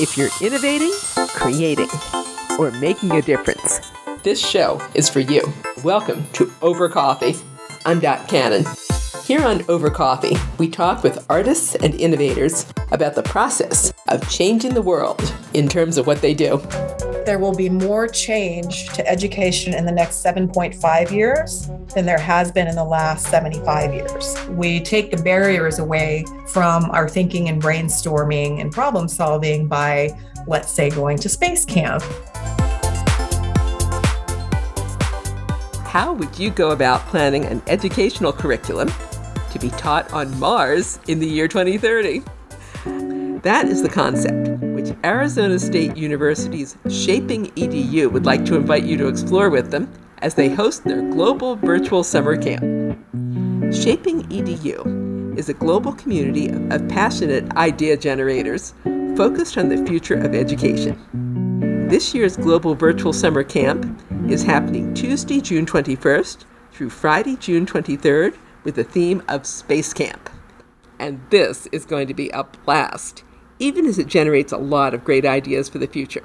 If you're innovating, creating, or making a difference, this show is for you. Welcome to Over Coffee. I'm Dot Cannon. Here on Over Coffee, we talk with artists and innovators about the process of changing the world in terms of what they do. There will be more change to education in the next 7.5 years than there has been in the last 75 years. We take the barriers away from our thinking and brainstorming and problem solving by, let's say, going to space camp. How would you go about planning an educational curriculum to be taught on Mars in the year 2030? That is the concept, which Arizona State University's Shaping EDU would like to invite you to explore with them as they host their global virtual summer camp. Shaping EDU is a global community of passionate idea generators focused on the future of education. This year's global virtual summer camp is happening Tuesday, June 21st through Friday, June 23rd with the theme of Space Camp. And this is going to be a blast, even as it generates a lot of great ideas for the future.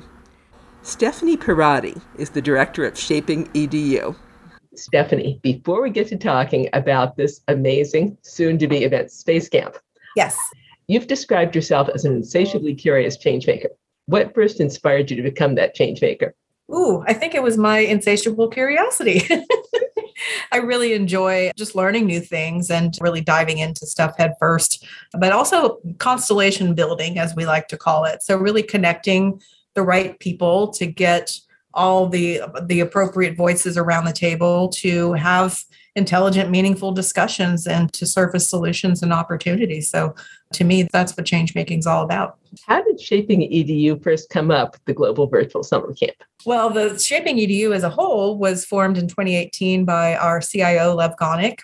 Stephanie Pierotti is the director of Shaping EDU. Stephanie, before we get to talking about this amazing, soon to be event, Space Camp. Yes. You've described yourself as an insatiably curious changemaker. What first inspired you to become that changemaker? Ooh, I think it was my insatiable curiosity. I really enjoy just learning new things and really diving into stuff head first, but also constellation building, as we like to call it. So, really connecting the right people to get all the the appropriate voices around the table to have intelligent meaningful discussions and to surface solutions and opportunities so to me that's what change making is all about. How did shaping edu first come up the global virtual summer camp? Well the shaping edu as a whole was formed in 2018 by our cio lev Gonick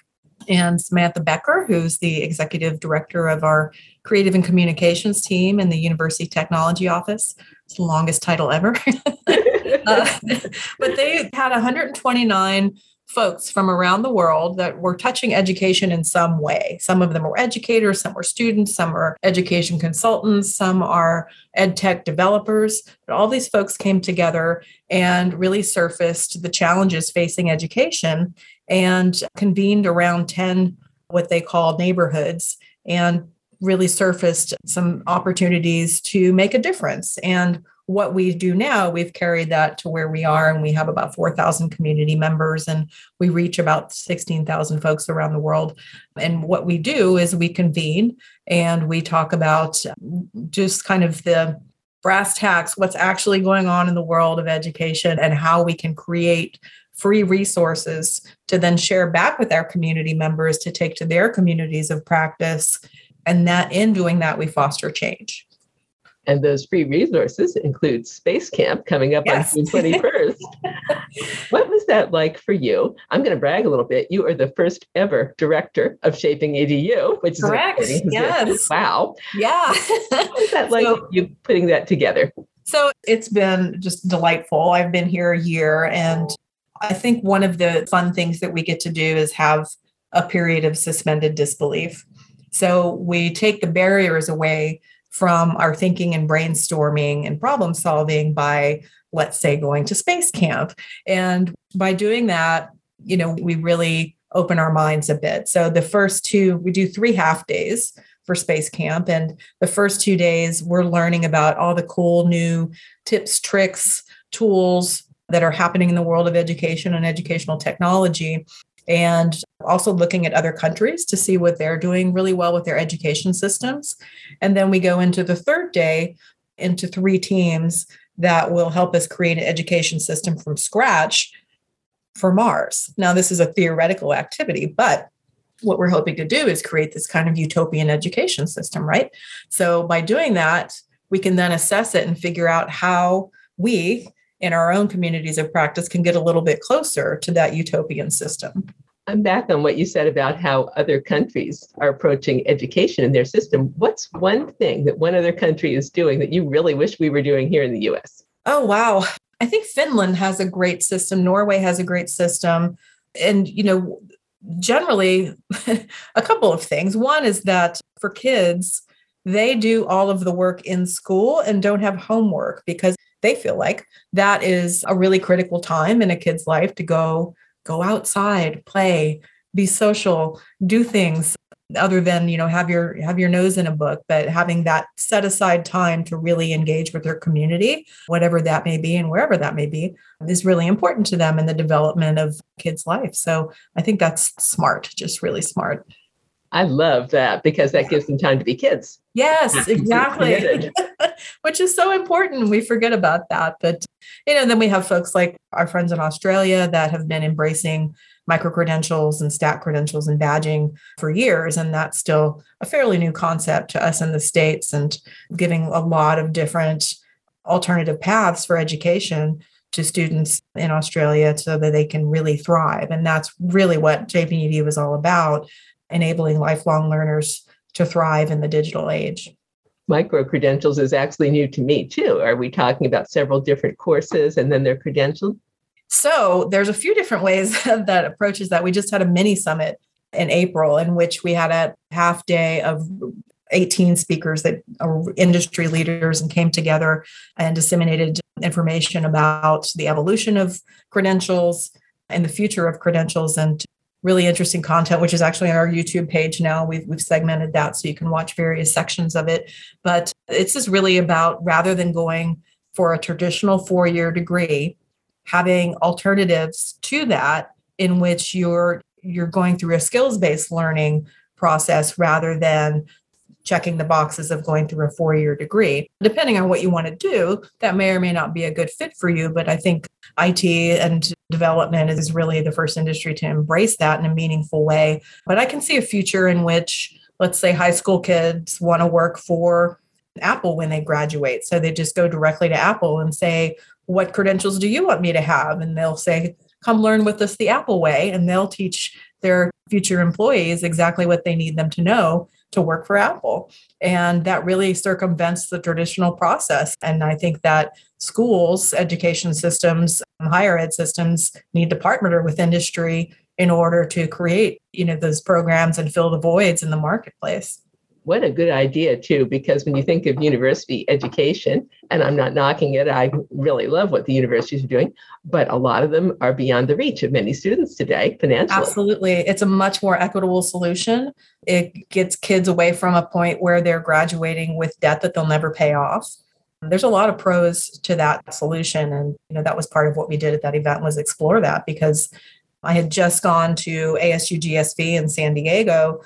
and samantha becker who's the executive director of our creative and communications team in the university technology office. It's the longest title ever. Uh, but they had 129 folks from around the world that were touching education in some way. Some of them were educators, some were students, some are education consultants, some are ed tech developers. But all these folks came together and really surfaced the challenges facing education and convened around 10 what they call neighborhoods and really surfaced some opportunities to make a difference. And what we do now, we've carried that to where we are, and we have about 4,000 community members, and we reach about 16,000 folks around the world. And what we do is we convene and we talk about just kind of the brass tacks, what's actually going on in the world of education, and how we can create free resources to then share back with our community members to take to their communities of practice. And that in doing that, we foster change. And those free resources include Space Camp coming up yes. on June 21st. what was that like for you? I'm going to brag a little bit. You are the first ever director of Shaping EDU, which Correct. is yes. Wow. Yeah. what was that like so, you putting that together? So it's been just delightful. I've been here a year and I think one of the fun things that we get to do is have a period of suspended disbelief. So we take the barriers away from our thinking and brainstorming and problem solving by, let's say, going to space camp. And by doing that, you know, we really open our minds a bit. So the first two, we do three half days for space camp. And the first two days, we're learning about all the cool new tips, tricks, tools that are happening in the world of education and educational technology and also looking at other countries to see what they're doing really well with their education systems. And then we go into the third day into three teams that will help us create an education system from scratch for Mars. Now, this is a theoretical activity, but what we're hoping to do is create this kind of utopian education system, right? So by doing that, we can then assess it and figure out how we in our own communities of practice can get a little bit closer to that utopian system. I'm back on what you said about how other countries are approaching education in their system. What's one thing that one other country is doing that you really wish we were doing here in the US? Oh, wow. I think Finland has a great system, Norway has a great system. And, you know, generally, a couple of things. One is that for kids, they do all of the work in school and don't have homework because they feel like that is a really critical time in a kid's life to go go outside, play, be social, do things other than you know have your have your nose in a book but having that set aside time to really engage with their community whatever that may be and wherever that may be is really important to them in the development of kids life. So i think that's smart just really smart. I love that because that gives them time to be kids. Yes, exactly. Which is so important. We forget about that. But, you know, then we have folks like our friends in Australia that have been embracing micro credentials and stat credentials and badging for years. And that's still a fairly new concept to us in the States and giving a lot of different alternative paths for education to students in Australia so that they can really thrive. And that's really what JPED was all about, enabling lifelong learners to thrive in the digital age. Micro credentials is actually new to me too. Are we talking about several different courses and then their credentials? So there's a few different ways that approaches that. We just had a mini summit in April in which we had a half day of 18 speakers that are industry leaders and came together and disseminated information about the evolution of credentials and the future of credentials and really interesting content which is actually on our youtube page now we've, we've segmented that so you can watch various sections of it but it's just really about rather than going for a traditional four-year degree having alternatives to that in which you're you're going through a skills based learning process rather than checking the boxes of going through a four year degree. Depending on what you want to do, that may or may not be a good fit for you. But I think IT and development is really the first industry to embrace that in a meaningful way. But I can see a future in which, let's say, high school kids want to work for Apple when they graduate. So they just go directly to Apple and say, what credentials do you want me to have? And they'll say, come learn with us the Apple way. And they'll teach their future employees exactly what they need them to know to work for Apple. And that really circumvents the traditional process. And I think that schools, education systems, higher ed systems need to partner with industry in order to create, you know, those programs and fill the voids in the marketplace what a good idea too because when you think of university education and i'm not knocking it i really love what the universities are doing but a lot of them are beyond the reach of many students today financially. Absolutely. It's a much more equitable solution. It gets kids away from a point where they're graduating with debt that they'll never pay off. There's a lot of pros to that solution and you know that was part of what we did at that event was explore that because i had just gone to asu gsv in san diego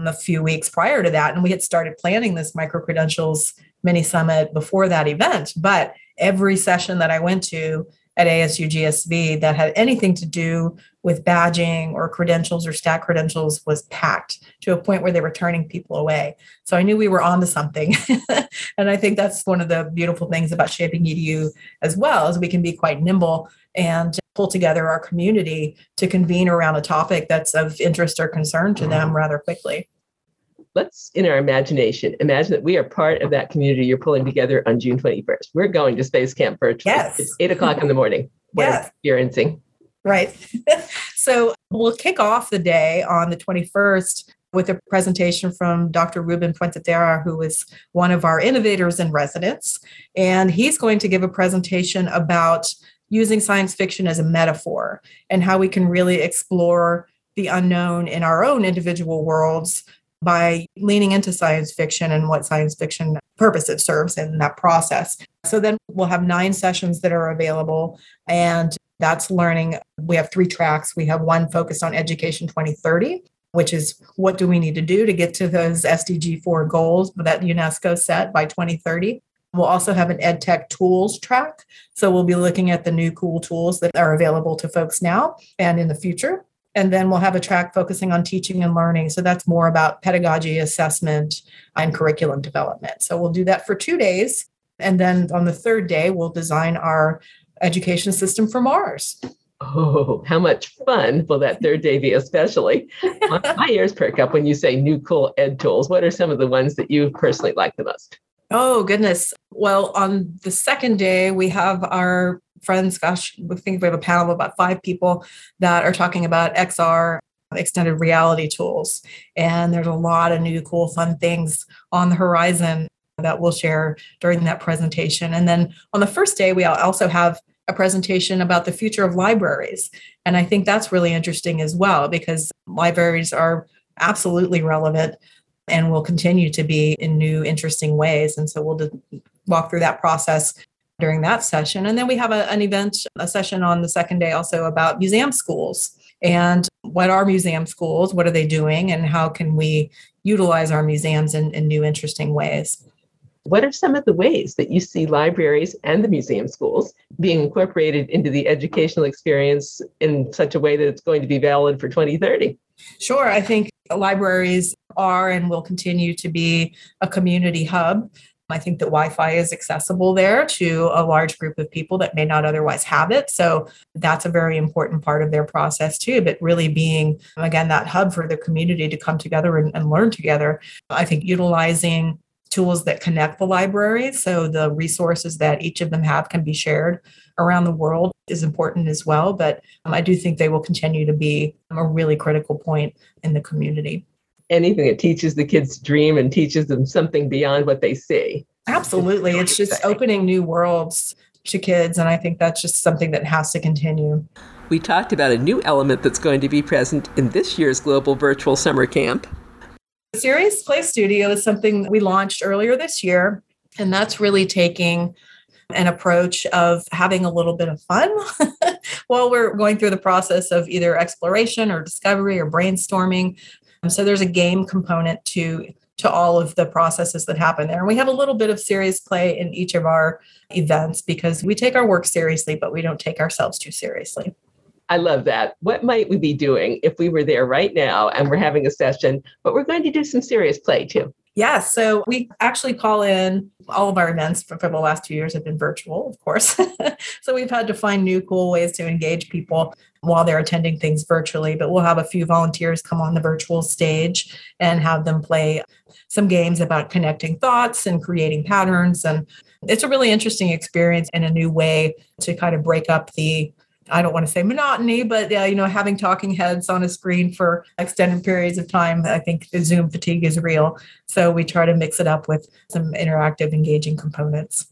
Um, a few weeks prior to that. And we had started planning this micro credentials mini summit before that event. But every session that I went to at ASU GSV that had anything to do with badging or credentials or stat credentials was packed to a point where they were turning people away. So I knew we were on to something. and I think that's one of the beautiful things about shaping EDU as well, is we can be quite nimble and pull together our community to convene around a topic that's of interest or concern to them mm-hmm. rather quickly. Let's, in our imagination, imagine that we are part of that community you're pulling together on June 21st. We're going to Space Camp virtually. Yes. It's eight o'clock in the morning. What yes. experiencing? Right. so we'll kick off the day on the 21st with a presentation from Dr. Ruben Puentedura, who is one of our innovators in residence. And he's going to give a presentation about using science fiction as a metaphor and how we can really explore the unknown in our own individual worlds by leaning into science fiction and what science fiction purpose it serves in that process. So then we'll have nine sessions that are available and that's learning. We have three tracks. We have one focused on education 2030, which is what do we need to do to get to those SDG 4 goals that UNESCO set by 2030. We'll also have an EdTech tools track. So we'll be looking at the new cool tools that are available to folks now and in the future. And then we'll have a track focusing on teaching and learning. So that's more about pedagogy, assessment, and curriculum development. So we'll do that for two days. And then on the third day, we'll design our education system for Mars. Oh, how much fun will that third day be, especially? My ears perk up when you say new cool ed tools. What are some of the ones that you personally like the most? Oh, goodness. Well, on the second day, we have our friends. Gosh, we think we have a panel of about five people that are talking about XR extended reality tools. And there's a lot of new, cool, fun things on the horizon that we'll share during that presentation. And then on the first day, we also have a presentation about the future of libraries. And I think that's really interesting as well because libraries are absolutely relevant and will continue to be in new, interesting ways. And so we'll walk through that process during that session. And then we have a, an event, a session on the second day also about museum schools and what are museum schools, what are they doing, and how can we utilize our museums in, in new, interesting ways. What are some of the ways that you see libraries and the museum schools being incorporated into the educational experience in such a way that it's going to be valid for 2030? Sure. I think libraries are and will continue to be a community hub. I think that Wi Fi is accessible there to a large group of people that may not otherwise have it. So that's a very important part of their process, too. But really being, again, that hub for the community to come together and, and learn together. I think utilizing tools that connect the libraries so the resources that each of them have can be shared around the world is important as well but um, i do think they will continue to be a really critical point in the community anything that teaches the kids to dream and teaches them something beyond what they see. Absolutely. It's just opening new worlds to kids. And I think that's just something that has to continue. We talked about a new element that's going to be present in this year's Global Virtual Summer Camp. The Serious Play Studio is something we launched earlier this year. And that's really taking an approach of having a little bit of fun while we're going through the process of either exploration or discovery or brainstorming. Um, so there's a game component to to all of the processes that happen there. And we have a little bit of serious play in each of our events because we take our work seriously, but we don't take ourselves too seriously. I love that. What might we be doing if we were there right now and we're having a session, but we're going to do some serious play too? Yeah, so we actually call in all of our events for, for the last two years have been virtual, of course. so we've had to find new cool ways to engage people while they're attending things virtually. But we'll have a few volunteers come on the virtual stage and have them play some games about connecting thoughts and creating patterns. And it's a really interesting experience and a new way to kind of break up the I don't want to say monotony, but uh, you know, having talking heads on a screen for extended periods of time, I think the Zoom fatigue is real. So we try to mix it up with some interactive, engaging components.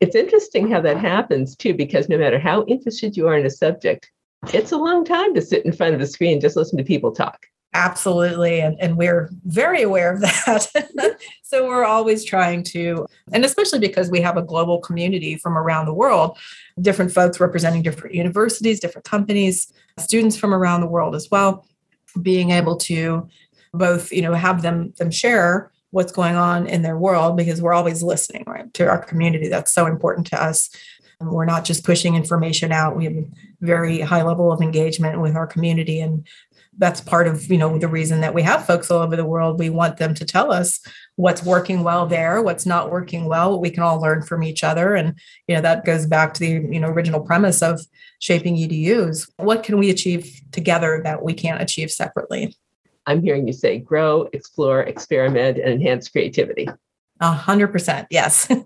It's interesting how that happens too, because no matter how interested you are in a subject, it's a long time to sit in front of a screen and just listen to people talk. Absolutely. And, and we're very aware of that. Mm-hmm. so we're always trying to, and especially because we have a global community from around the world, different folks representing different universities, different companies, students from around the world as well, being able to both, you know, have them them share what's going on in their world because we're always listening, right, to our community. That's so important to us. We're not just pushing information out. We have a very high level of engagement with our community and that's part of you know the reason that we have folks all over the world. We want them to tell us what's working well there what's not working well. What we can all learn from each other. And you know that goes back to the you know original premise of shaping edus what can we achieve together that we can't achieve separately? I'm hearing you say grow explore experiment and enhance creativity. A hundred percent yes.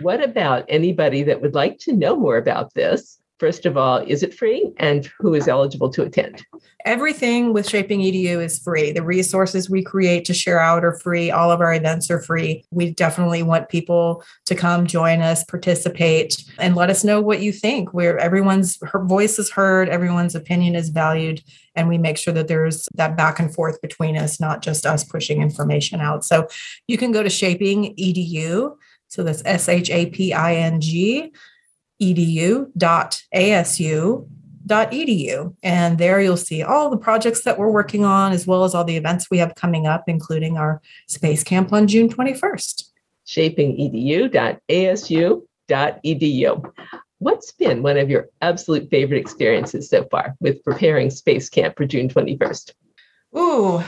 What about anybody that would like to know more about this First of all, is it free and who is eligible to attend? Everything with Shaping EDU is free. The resources we create to share out are free. All of our events are free. We definitely want people to come join us, participate, and let us know what you think. Where everyone's her voice is heard, everyone's opinion is valued, and we make sure that there's that back and forth between us, not just us pushing information out. So you can go to Shaping EDU. So that's S H A P I N G edu.asu.edu. And there you'll see all the projects that we're working on, as well as all the events we have coming up, including our Space Camp on June 21st. Shapingedu.asu.edu. What's been one of your absolute favorite experiences so far with preparing Space Camp for June 21st? Ooh,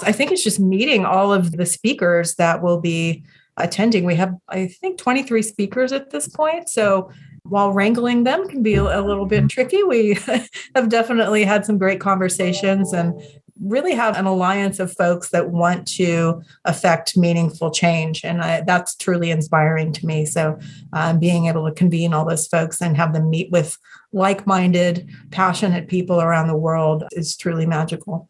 I think it's just meeting all of the speakers that will be attending. We have, I think, 23 speakers at this point. So while wrangling them can be a little bit tricky, we have definitely had some great conversations and really have an alliance of folks that want to affect meaningful change. And I, that's truly inspiring to me. So, um, being able to convene all those folks and have them meet with like minded, passionate people around the world is truly magical.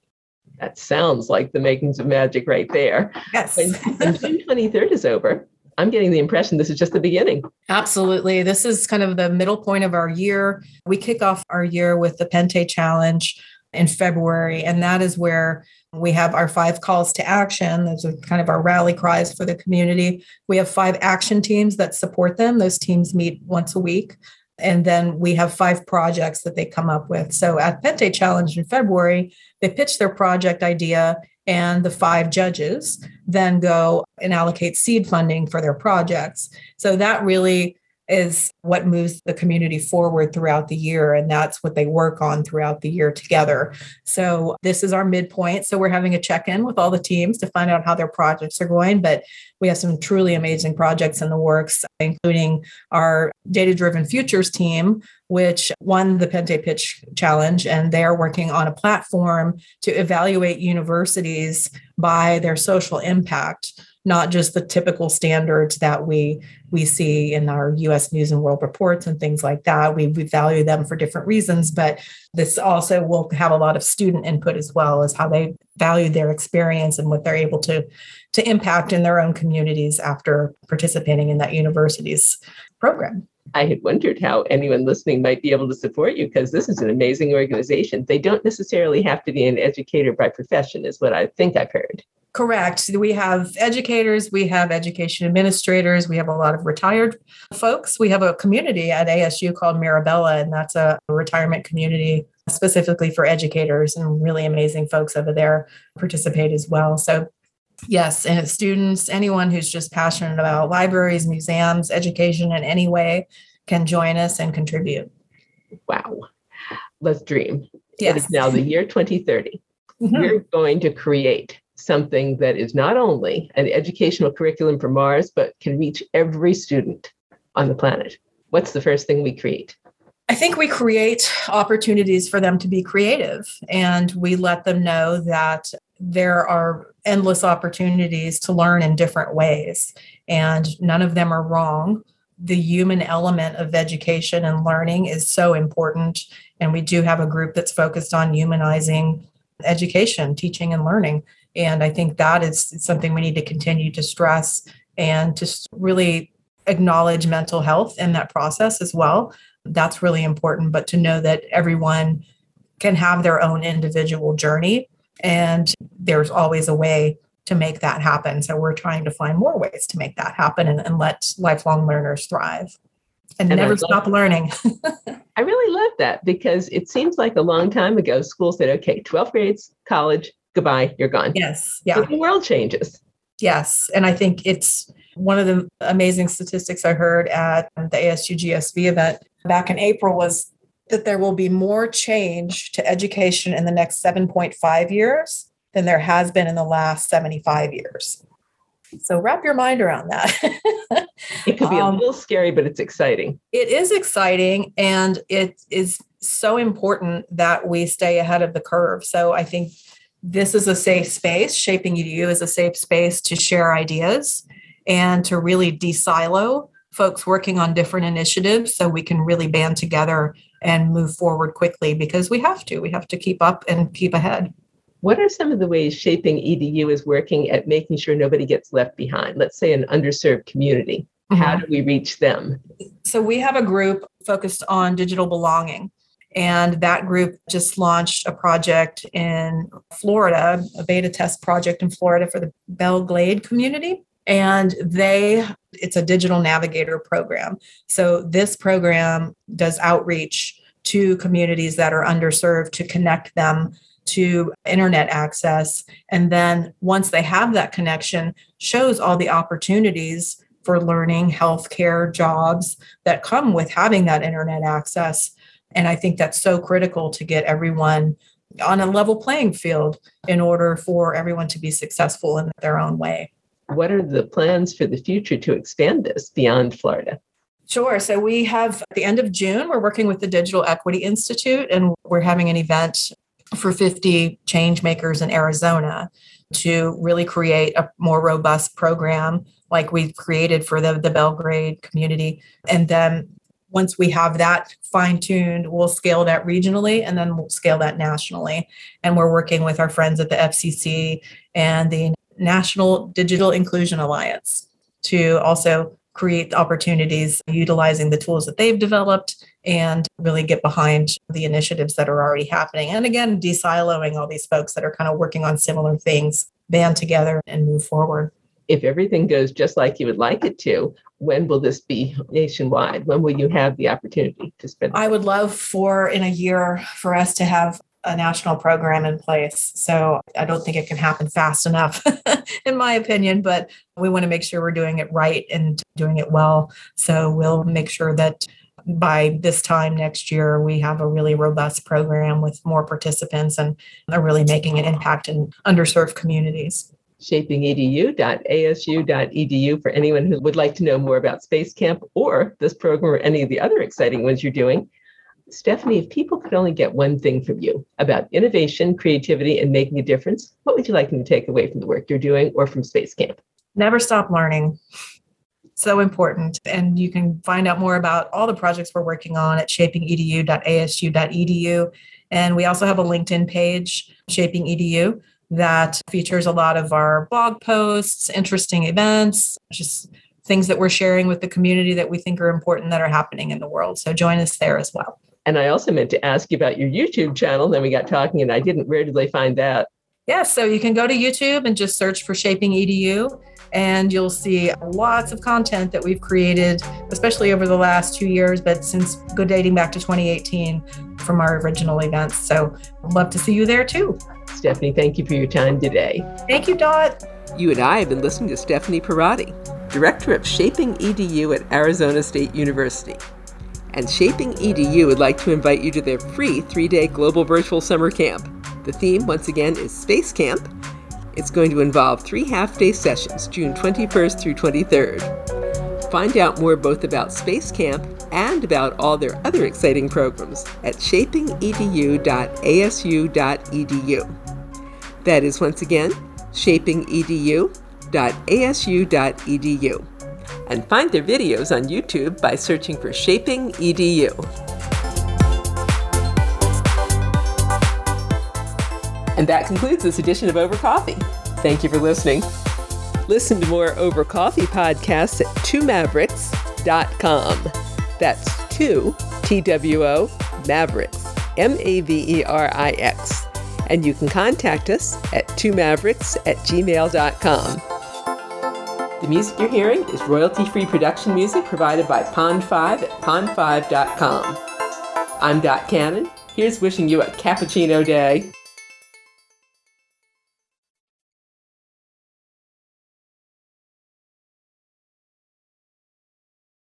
That sounds like the makings of magic right there. Yes. when, when June 23rd is over, I'm getting the impression this is just the beginning. Absolutely. This is kind of the middle point of our year. We kick off our year with the Pente Challenge in February, and that is where we have our five calls to action. Those are kind of our rally cries for the community. We have five action teams that support them. Those teams meet once a week. And then we have five projects that they come up with. So at Pente Challenge in February, they pitch their project idea and the five judges then go and allocate seed funding for their projects. So that really is what moves the community forward throughout the year. And that's what they work on throughout the year together. So this is our midpoint. So we're having a check in with all the teams to find out how their projects are going. But we have some truly amazing projects in the works, including our data driven futures team, which won the Pente Pitch Challenge. And they are working on a platform to evaluate universities by their social impact not just the typical standards that we we see in our US news and world reports and things like that. We, we value them for different reasons, but this also will have a lot of student input as well as how they value their experience and what they're able to to impact in their own communities after participating in that university's program. I had wondered how anyone listening might be able to support you because this is an amazing organization. They don't necessarily have to be an educator by profession, is what I think I've heard. Correct. We have educators, we have education administrators, we have a lot of retired folks. We have a community at ASU called Mirabella, and that's a retirement community specifically for educators, and really amazing folks over there participate as well. So, yes, and it's students, anyone who's just passionate about libraries, museums, education in any way can join us and contribute. Wow. Let's dream. Yes. It is now the year 2030. Mm-hmm. We're going to create something that is not only an educational curriculum for Mars, but can reach every student on the planet? What's the first thing we create? I think we create opportunities for them to be creative and we let them know that there are endless opportunities to learn in different ways and none of them are wrong. The human element of education and learning is so important. And we do have a group that's focused on humanizing education, teaching, and learning. And I think that is something we need to continue to stress and to really acknowledge mental health in that process as well. That's really important, but to know that everyone can have their own individual journey and there's always a way to make that happen. So we're trying to find more ways to make that happen and, and let lifelong learners thrive and, and never stop learning. I really love that because it seems like a long time ago, school said, okay, 12th grades, college, goodbye, you're gone. Yes. Yeah. But the world changes. Yes. And I think it's one of the amazing statistics I heard at the ASU GSV event back in April was that there will be more change to education in the next 7.5 years than there has been in the last 75 years. So wrap your mind around that. it could be um, a little scary, but it's exciting. It is exciting and it is so important that we stay ahead of the curve. So I think this is a safe space. Shaping EDU is a safe space to share ideas and to really de-silo folks working on different initiatives so we can really band together and move forward quickly because we have to. We have to keep up and keep ahead. What are some of the ways Shaping EDU is working at making sure nobody gets left behind? Let's say an underserved community. Mm-hmm. How do we reach them? So, we have a group focused on digital belonging. And that group just launched a project in Florida, a beta test project in Florida for the Belle Glade community. And they, it's a digital navigator program. So this program does outreach to communities that are underserved to connect them to internet access. And then once they have that connection, shows all the opportunities for learning, healthcare, jobs that come with having that internet access. And I think that's so critical to get everyone on a level playing field in order for everyone to be successful in their own way. What are the plans for the future to expand this beyond Florida? Sure. So we have at the end of June, we're working with the Digital Equity Institute and we're having an event for 50 change makers in Arizona to really create a more robust program like we've created for the, the Belle Glade community. And then once we have that fine tuned, we'll scale that regionally and then we'll scale that nationally. And we're working with our friends at the FCC and the National Digital Inclusion Alliance to also create opportunities utilizing the tools that they've developed and really get behind the initiatives that are already happening. And again, desiloing all these folks that are kind of working on similar things, band together and move forward. If everything goes just like you would like it to, when will this be nationwide? When will you have the opportunity to spend? I would love for in a year for us to have a national program in place. So I don't think it can happen fast enough, in my opinion, but we want to make sure we're doing it right and doing it well. So we'll make sure that by this time next year, we have a really robust program with more participants and are really making an impact in underserved communities shapingedu.asu.edu for anyone who would like to know more about Space Camp or this program or any of the other exciting ones you're doing. Stephanie, if people could only get one thing from you about innovation, creativity, and making a difference, what would you like them to take away from the work you're doing or from Space Camp? Never stop learning. So important. And you can find out more about all the projects we're working on at shapingedu.asu.edu. And we also have a LinkedIn page, Shaping EDU, that features a lot of our blog posts, interesting events, just things that we're sharing with the community that we think are important that are happening in the world. So join us there as well. And I also meant to ask you about your YouTube channel. Then we got talking, and I didn't. Where did they find that? Yeah, so you can go to YouTube and just search for Shaping EDU, and you'll see lots of content that we've created, especially over the last two years, but since go dating back to 2018 from our original events. So I'd love to see you there too. Stephanie, thank you for your time today. Thank you, Dot. You and I have been listening to Stephanie Pierotti, Director of Shaping EDU at Arizona State University and Shaping EDU would like to invite you to their free three day global virtual summer camp. The theme, once again, is Space Camp. It's going to involve three half day sessions, June 21st through 23rd. Find out more both about Space Camp and about all their other exciting programs at shapingedu.asu.edu. That is once again shapingedu.asu.edu and find their videos on YouTube by searching for Shaping EDU. And that concludes this edition of Over Coffee. Thank you for listening. Listen to more Over Coffee podcasts at twomavericks.com. That's two, T W O, Mavericks, M A V E R I X. And you can contact us at twomavericks at gmail.com. The music you're hearing is royalty free production music provided by Pond5 at pond5.com. I'm Dot Cannon. Here's wishing you a cappuccino day.